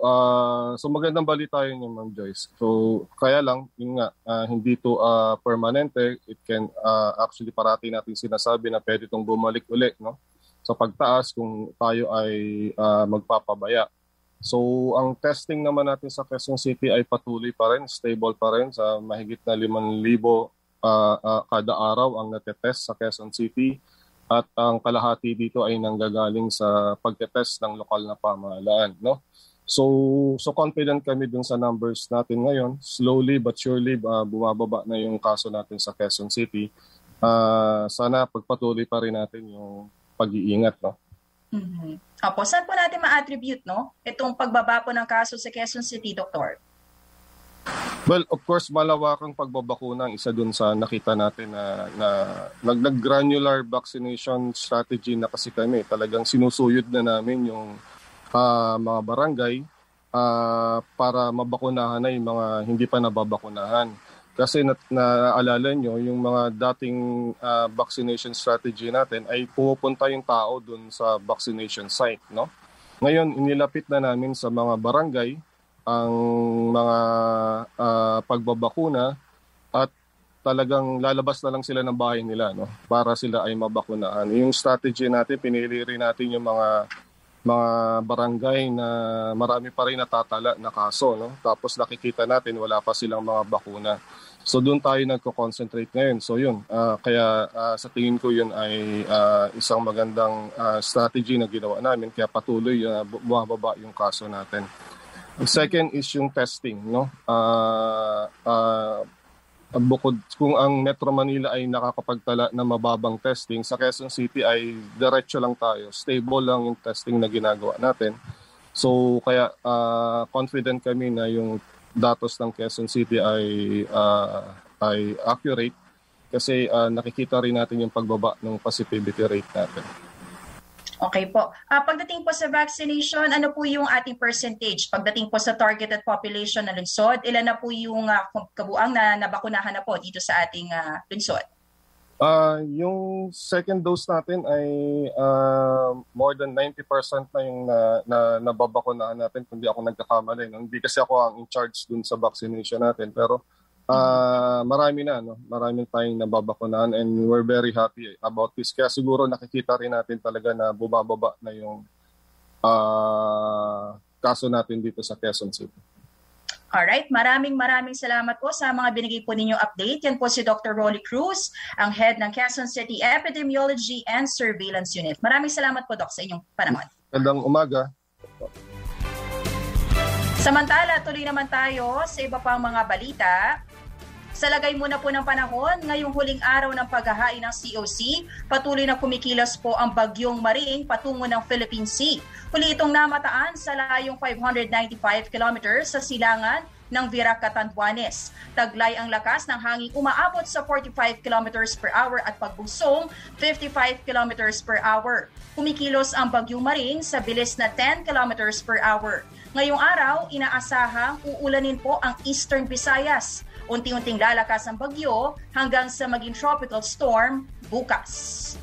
uh, so magandang balita yun yung Ma'am Joyce. So, kaya lang, yun nga, uh, hindi to uh, permanente. It can, uh, actually parati natin sinasabi na pwede itong bumalik ulit no? sa pagtaas kung tayo ay uh, magpapabaya. So, ang testing naman natin sa Quezon City ay patuloy pa rin, stable pa rin sa mahigit na 5,000 uh, uh, kada araw ang natetest sa Quezon City. At ang kalahati dito ay nanggagaling sa pagtetest ng lokal na pamahalaan. No? So, so confident kami dun sa numbers natin ngayon. Slowly but surely uh, bumababa na yung kaso natin sa Quezon City. Uh, sana pagpatuloy pa rin natin yung pag-iingat. No?
Mm-hmm. Opo, saan po natin ma-attribute no? itong pagbaba po ng kaso sa Quezon City, Doktor?
Well, of course, malawakang pagbabakuna ang isa dun sa nakita natin na, na nag-granular vaccination strategy na kasi kami. Talagang sinusuyod na namin yung uh, mga barangay uh, para mabakunahan na yung mga hindi pa nababakunahan. Kasi na, naaalala nyo, yung mga dating uh, vaccination strategy natin ay pumupunta yung tao dun sa vaccination site. No? Ngayon, inilapit na namin sa mga barangay ang mga uh, pagbabakuna at talagang lalabas na lang sila ng bahay nila no para sila ay mabakunahan. Yung strategy natin pinili rin natin yung mga mga barangay na marami pa rin natatala na kaso no. Tapos nakikita natin wala pa silang mga bakuna. So doon tayo nagko-concentrate ngayon. So yun, uh, kaya uh, sa tingin ko yun ay uh, isang magandang uh, strategy na ginawa namin kaya patuloy uh, bumababa yung kaso natin. Ang second is yung testing, no? Uh, uh, bukod kung ang Metro Manila ay nakakapagtala ng mababang testing, sa Quezon City ay diretso lang tayo. Stable lang yung testing na ginagawa natin. So kaya uh, confident kami na yung datos ng Quezon City ay ah, ay accurate kasi ah, nakikita rin natin yung pagbaba ng positivity rate natin.
Okay po. Ah, pagdating po sa vaccination, ano po yung ating percentage? Pagdating po sa targeted population na lungsod, ilan na po yung ah, kabuang na nabakunahan na po dito sa ating ah, lungsod?
Ah, yung second dose natin ay ah, more than 90% na yung na, na nababakunahan natin kung di ako nagkakamali. Hindi kasi ako ang in charge dun sa vaccination natin pero ah, marami na no, marami tayong nababakunahan and we're very happy about this. Kaya siguro nakikita rin natin talaga na bumababa na yung ah, kaso natin dito sa Quezon City.
Alright, maraming maraming salamat po sa mga binigay po ninyong update. Yan po si Dr. Rolly Cruz, ang head ng Quezon City Epidemiology and Surveillance Unit. Maraming salamat po, Doc, sa inyong panahon.
Magandang umaga.
Samantala, tuloy naman tayo sa iba pang mga balita. Sa lagay muna po ng panahon, ngayong huling araw ng paghahain ng COC, patuloy na kumikilos po ang bagyong Maring patungo ng Philippine Sea. Huli itong namataan sa layong 595 kilometers sa silangan ng Virac Catanduanes. Taglay ang lakas ng hangin umaabot sa 45 kilometers per hour at pagbusong 55 kilometers per hour. Kumikilos ang bagyong Maring sa bilis na 10 kilometers per hour. Ngayong araw, inaasahang uulanin po ang Eastern Visayas. Unti-unting lalakas ang bagyo hanggang sa maging tropical storm bukas.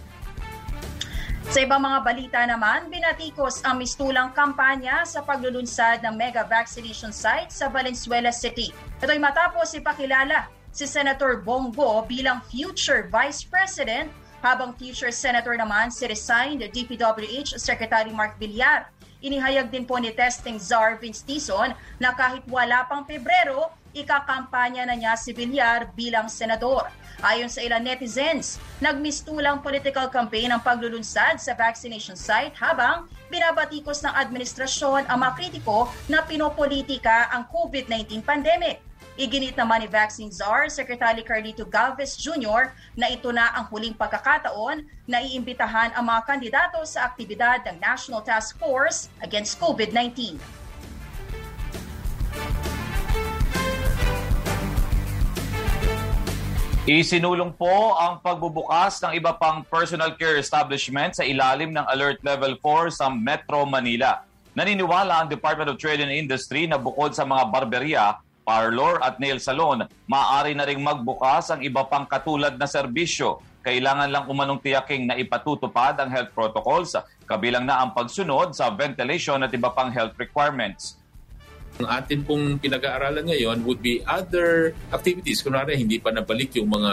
Sa ibang mga balita naman, binatikos ang mistulang kampanya sa paglulunsad ng mega vaccination site sa Valenzuela City. Ito'y matapos ipakilala si Senator Bongo bilang future Vice President habang future Senator naman si resigned DPWH Secretary Mark Villar. Inihayag din po ni testing czar Vince Tison na kahit wala pang Pebrero, ikakampanya na niya si Villar bilang senador. Ayon sa ilan netizens, nagmistulang political campaign ang paglulunsad sa vaccination site habang binabatikos ng administrasyon ang mga kritiko na pinopolitika ang COVID-19 pandemic. Iginit naman ni Vaccine Czar Secretary Carlito Galvez Jr. na ito na ang huling pagkakataon na iimbitahan ang mga kandidato sa aktibidad ng National Task Force against COVID-19.
Isinulong po ang pagbubukas ng iba pang personal care establishment sa ilalim ng Alert Level 4 sa Metro Manila. Naniniwala ang Department of Trade and Industry na bukod sa mga barberia, parlor at nail salon, maaari na ring magbukas ang iba pang katulad na serbisyo. Kailangan lang umanong tiyaking na ipatutupad ang health protocols, kabilang na ang pagsunod sa ventilation at iba pang health requirements.
Ang atin pong pinag-aaralan ngayon would be other activities. Kunwari, hindi pa nabalik yung mga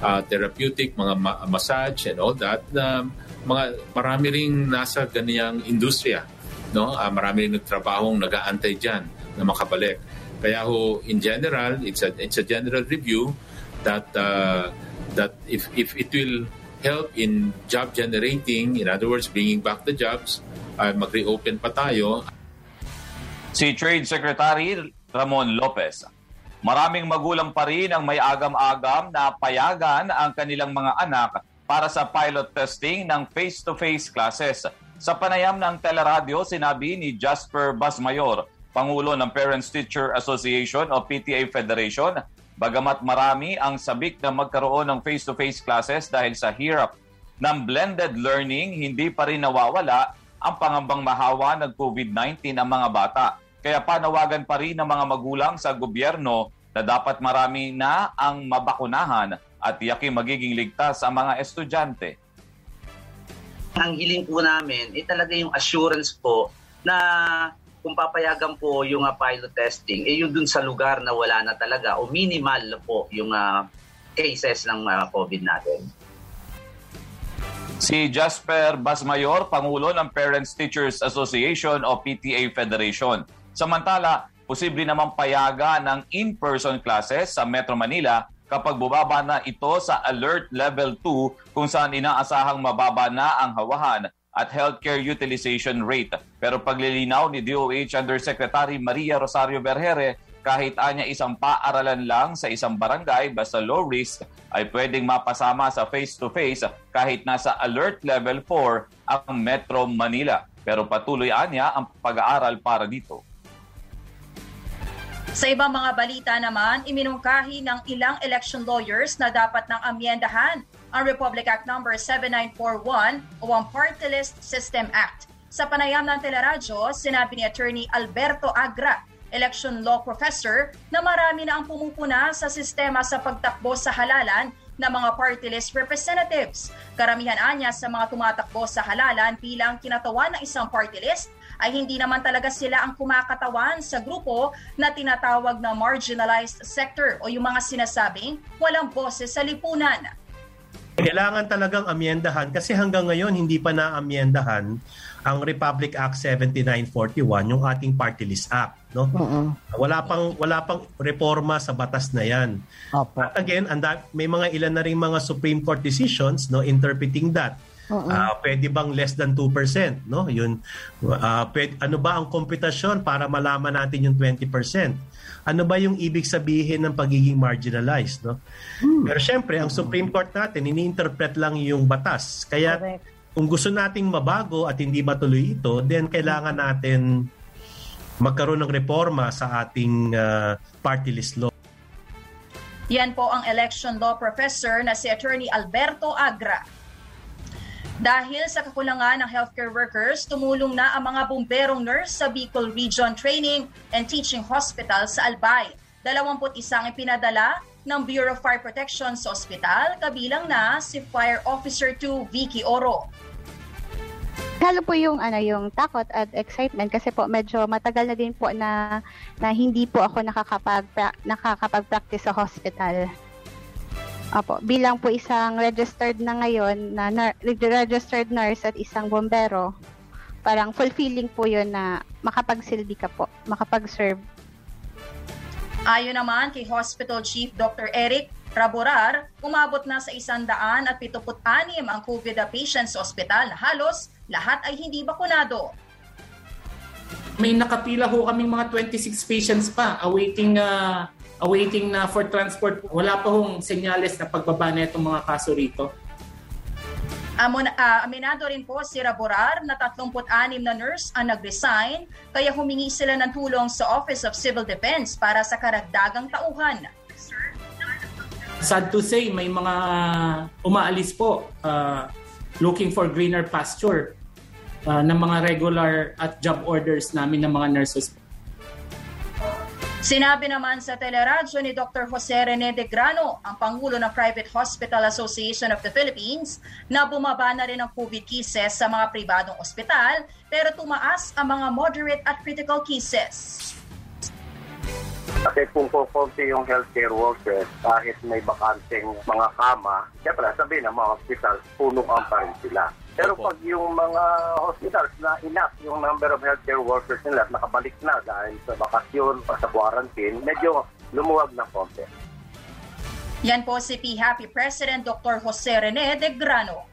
uh, therapeutic, mga ma- massage and all that. Na mga, marami ring nasa ganyang industriya. No? Uh, marami rin nagtrabahong nag-aantay dyan na makabalik. Kaya ho, in general, it's a, it's a general review that uh, that if, if it will help in job generating, in other words, bringing back the jobs, uh, mag-reopen pa tayo,
si Trade Secretary Ramon Lopez. Maraming magulang pa rin ang may agam-agam na payagan ang kanilang mga anak para sa pilot testing ng face-to-face classes. Sa panayam ng teleradyo, sinabi ni Jasper Basmayor, Pangulo ng Parents Teacher Association o PTA Federation, bagamat marami ang sabik na magkaroon ng face-to-face classes dahil sa hirap ng blended learning, hindi pa rin nawawala ang pangambang mahawa ng COVID-19 ang mga bata. Kaya panawagan pa rin ng mga magulang sa gobyerno na dapat marami na ang mabakunahan at tiyakin magiging ligtas ang mga estudyante.
Ang hiling po namin ay talaga yung assurance po na kung papayagan po yung uh, pilot testing, eh yun dun sa lugar na wala na talaga o minimal po yung uh, cases ng uh, COVID natin.
Si Jasper Basmayor, Pangulo ng Parents Teachers Association o PTA Federation. Samantala, posible naman payaga ng in-person classes sa Metro Manila kapag bubaba na ito sa Alert Level 2 kung saan inaasahang mababa na ang hawahan at healthcare utilization rate. Pero paglilinaw ni DOH Undersecretary Maria Rosario Berhere, kahit anya isang paaralan lang sa isang barangay basta low risk ay pwedeng mapasama sa face-to-face kahit nasa alert level 4 ang Metro Manila. Pero patuloy anya ang pag-aaral para dito.
Sa ibang mga balita naman, iminungkahi ng ilang election lawyers na dapat nang amyendahan ang Republic Act No. 7941 o ang Party List System Act. Sa panayam ng teleradyo, sinabi ni Attorney Alberto Agra, election law professor, na marami na ang pumupuna sa sistema sa pagtakbo sa halalan ng mga party list representatives. Karamihan anya sa mga tumatakbo sa halalan bilang kinatawan ng isang party list ay hindi naman talaga sila ang kumakatawan sa grupo na tinatawag na marginalized sector o yung mga sinasabing walang boses sa lipunan.
Kailangan talagang amyendahan kasi hanggang ngayon hindi pa na-amyendahan ang Republic Act 7941, yung ating Party List Act, no? Wala pang wala pang reforma sa batas na 'yan. At again, anda, may mga ilan na ring mga Supreme Court decisions no interpreting that. Ah, pwede bang less than 2%, no? Yun ah, pwede, ano ba ang komputasyon para malaman natin yung 20%? Ano ba yung ibig sabihin ng pagiging marginalized, no? Pero syempre, ang Supreme Court natin ini-interpret lang yung batas. Kaya kung gusto nating mabago at hindi matuloy ito, then kailangan natin magkaroon ng reforma sa ating ah, party list law.
Yan po ang election law professor na si Attorney Alberto Agra. Dahil sa kakulangan ng healthcare workers, tumulong na ang mga bomberong nurse sa Bicol Region Training and Teaching Hospital sa Albay. 21 ipinadala ng Bureau of Fire Protection sa ospital, kabilang na si Fire Officer 2 Vicky Oro.
Lalo po yung ano yung takot at excitement kasi po medyo matagal na din po na na hindi po ako nakakapag nakakapag-practice sa hospital. Opo, bilang po isang registered na ngayon na registered nurse at isang bombero, parang fulfilling po 'yun na makapagsilbi ka po, makapag-serve.
Ayon naman kay Hospital Chief Dr. Eric Raborar, umabot na sa 176 ang COVID patients sa ospital na halos lahat ay hindi bakunado.
May nakapila ho kaming mga 26 patients pa awaiting uh, awaiting na for transport. Wala pa hong senyales na pagbaba na itong mga kaso rito.
Amon, uh, aminado rin po si Raborar na 36 na nurse ang nag-resign kaya humingi sila ng tulong sa Office of Civil Defense para sa karagdagang tauhan.
Sad to say, may mga umaalis po uh, looking for greener pasture uh, ng mga regular at job orders namin ng mga nurses.
Sinabi naman sa teleradyo ni Dr. Jose Rene de Grano, ang Pangulo ng Private Hospital Association of the Philippines, na bumaba na rin ang COVID cases sa mga pribadong ospital pero tumaas ang mga moderate at critical cases.
Kasi kung kukunti yung healthcare workers, kahit may bakanteng mga kama, siyempre sabihin ng mga hospital, punuan pa rin sila. Pero pag yung mga hospitals na enough yung number of healthcare workers nila nakabalik na dahil sa bakasyon o sa quarantine, medyo lumuwag ng konti.
Yan po si P-Happy President Dr. Jose Rene de Grano.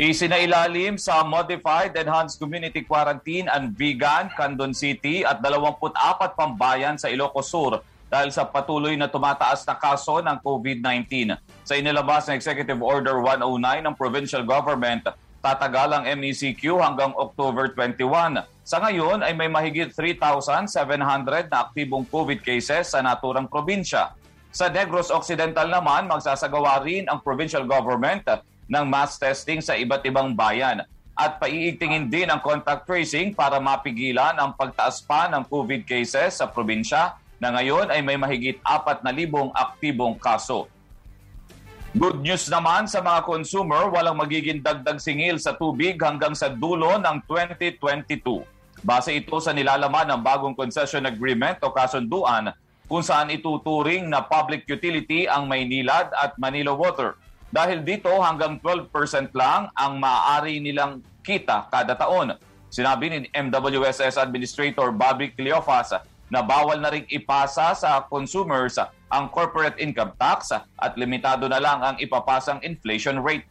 Isinailalim sa Modified Enhanced Community Quarantine ang Vigan, Candon City at 24 pambayan sa Ilocos Sur dahil sa patuloy na tumataas na kaso ng COVID-19. Sa inilabas na Executive Order 109 ng Provincial Government, tatagal ang MECQ hanggang October 21. Sa ngayon ay may mahigit 3,700 na aktibong COVID cases sa naturang probinsya. Sa Negros Occidental naman, magsasagawa rin ang provincial government ng mass testing sa iba't ibang bayan at paiigtingin din ang contact tracing para mapigilan ang pagtaas pa ng COVID cases sa probinsya na ngayon ay may mahigit 4,000 aktibong kaso. Good news naman sa mga consumer, walang magiging dagdag singil sa tubig hanggang sa dulo ng 2022. Base ito sa nilalaman ng bagong concession agreement o kasunduan kung saan ituturing na public utility ang Maynilad at Manila Water. Dahil dito hanggang 12% lang ang maaari nilang kita kada taon. Sinabi ni MWSS Administrator Bobby Cleofas na bawal na ring ipasa sa consumers ang corporate income tax at limitado na lang ang ipapasang inflation rate.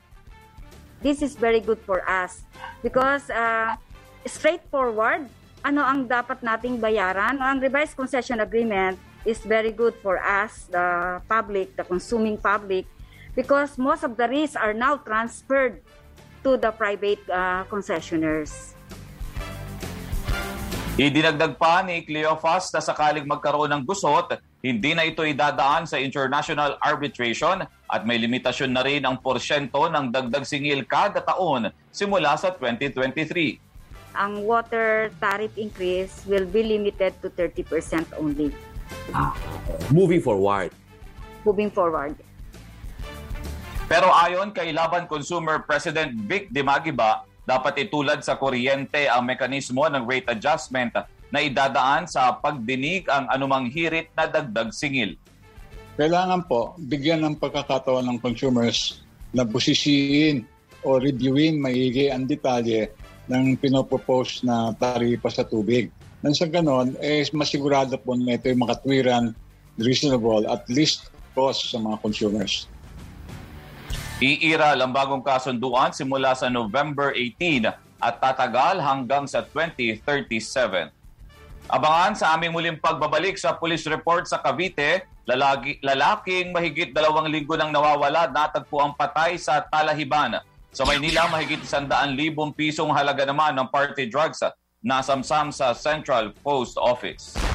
This is very good for us because uh, straightforward, ano ang dapat nating bayaran? Ang revised concession agreement is very good for us, the public, the consuming public, because most of the risks are now transferred to the private uh, concessionaires.
Idinagdag pa ni Cleophas na sakaling magkaroon ng gusot, hindi na ito idadaan sa international arbitration at may limitasyon na rin ang porsyento ng dagdag singil kada taon simula sa 2023.
Ang water tariff increase will be limited to 30% only
Moving forward.
moving forward.
Pero ayon kay Laban Consumer President Vic Dimagiba, dapat itulad sa kuryente ang mekanismo ng rate adjustment na idadaan sa pagdinig ang anumang hirit na dagdag singil.
kailangan po bigyan ng pagkakataon ng consumers na busisiin o reviewin maigi ang detalye ng pinopropose na taripa sa tubig. Nang sa ganon, eh, masigurado po na ito yung makatwiran, reasonable, at least cost sa mga consumers.
Iiral ang bagong kasunduan simula sa November 18 at tatagal hanggang sa 2037. Abangan sa aming muling pagbabalik sa police report sa Cavite, lalaki, lalaking mahigit dalawang linggo nang nawawala natagpo ang patay sa Talahiban. Sa Maynila, mahigit 100,000 pisong halaga naman ng party drugs nasamsam sa Central Post Office.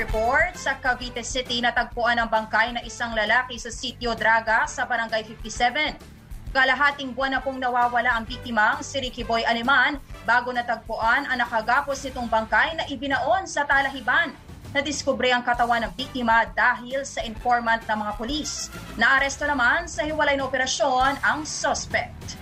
Report. Sa Cavite City, natagpuan ang bangkay na isang lalaki sa Sitio Draga sa Barangay 57. Kalahating buwan na pong nawawala ang biktimang si Ricky Boy Aliman bago natagpuan ang nakagapos nitong bangkay na ibinaon sa Talahiban. Nadiskubre ang katawan ng biktima dahil sa informant ng mga pulis. Naaresto naman sa hiwalay na operasyon ang suspect.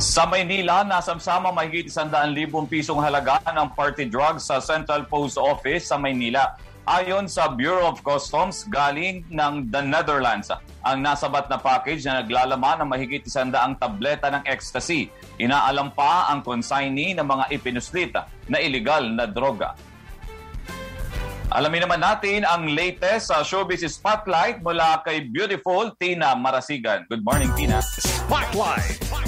Sa Maynila, nasamsama mahigit 100,000 pisong halaga ng party drugs sa Central Post Office sa Maynila. Ayon sa Bureau of Customs, galing ng the Netherlands ang nasabat na package na naglalaman ng mahigit 100 tableta ng ecstasy. Inaalam pa ang consignee ng mga ipinuslit na illegal na droga. Alamin naman natin ang latest sa Showbiz Spotlight mula kay beautiful Tina Marasigan. Good morning, Tina.
Spotlight.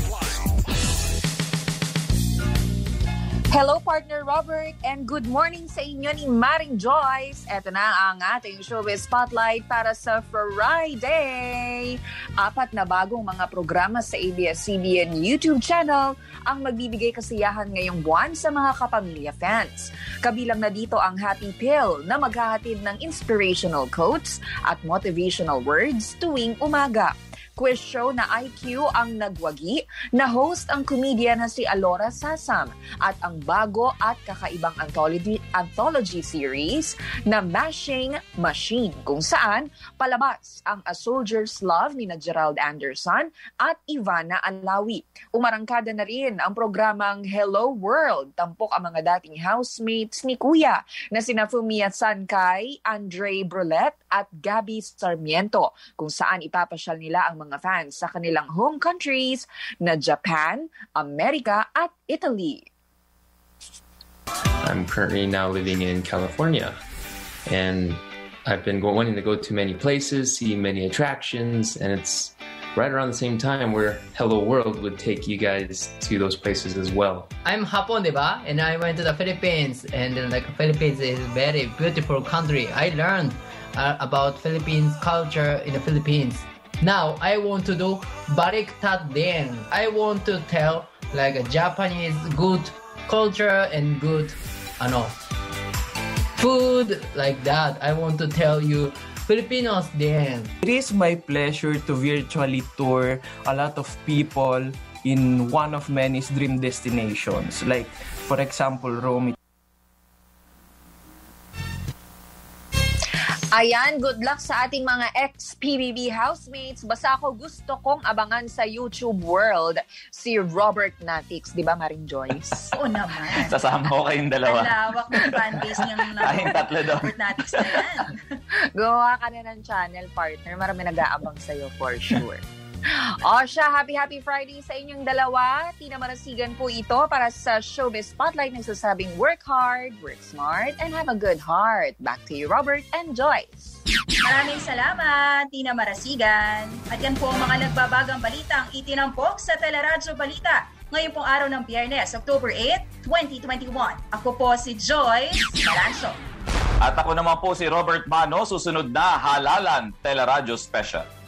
Hello, partner Robert, and good morning sa inyo ni Maring Joyce. Ito na ang ating showbiz spotlight para sa Friday. Apat na bagong mga programa sa ABS-CBN YouTube channel ang magbibigay kasiyahan ngayong buwan sa mga kapamilya fans. Kabilang na dito ang Happy Pill na maghahatid ng inspirational quotes at motivational words tuwing umaga quiz show na IQ ang nagwagi na host ang comedian na si Alora Sasam at ang bago at kakaibang anthology, anthology series na Mashing Machine kung saan palabas ang A Soldier's Love ni na Gerald Anderson at Ivana Alawi. Umarangkada na rin ang programang Hello World, tampok ang mga dating housemates ni Kuya na sina Fumia Sankay, Andre Brulet at Gabby Sarmiento kung saan ipapasyal nila ang mga fans sa kanilang home countries na Japan, Amerika at Italy.
I'm currently now living in California, and I've been go- wanting to go to many places, see many attractions, and it's right around the same time where Hello World would take you guys to those places as well.
I'm Hapon, diba? And I went to the Philippines, and uh, like Philippines is a very beautiful country. I learned uh, about Philippines culture in the Philippines. Now I want to do Baliktad din. I want to tell like a Japanese good culture and good, ano, food like that. I want to tell you Filipinos din.
It is my pleasure to virtually tour a lot of people in one of many dream destinations. Like, for example, Rome.
Ayan, good luck sa ating mga ex-PBB housemates. Basta ako gusto kong abangan sa YouTube world si Robert Natix. Di ba, Maring Joyce?
Oo naman.
Sasama ko kayong dalawa.
Ang lawak ng fanbase niyang
Tayong tatlo doon.
Robert Natix na yan.
Gawa ka na ng channel partner. Marami nag-aabang sa'yo for sure. O siya, happy happy Friday sa inyong dalawa. Tina Marasigan po ito para sa Showbiz Spotlight nagsasabing work hard, work smart, and have a good heart. Back to you, Robert and Joyce.
Maraming salamat, Tina Marasigan. At yan po ang mga nagbabagang balita ang itinampok sa Teleradyo Balita. ngayon pong araw ng Biyernes, October 8, 2021. Ako po si Joy Balancho.
At ako naman po si Robert Mano, susunod na Halalan Teleradyo Special.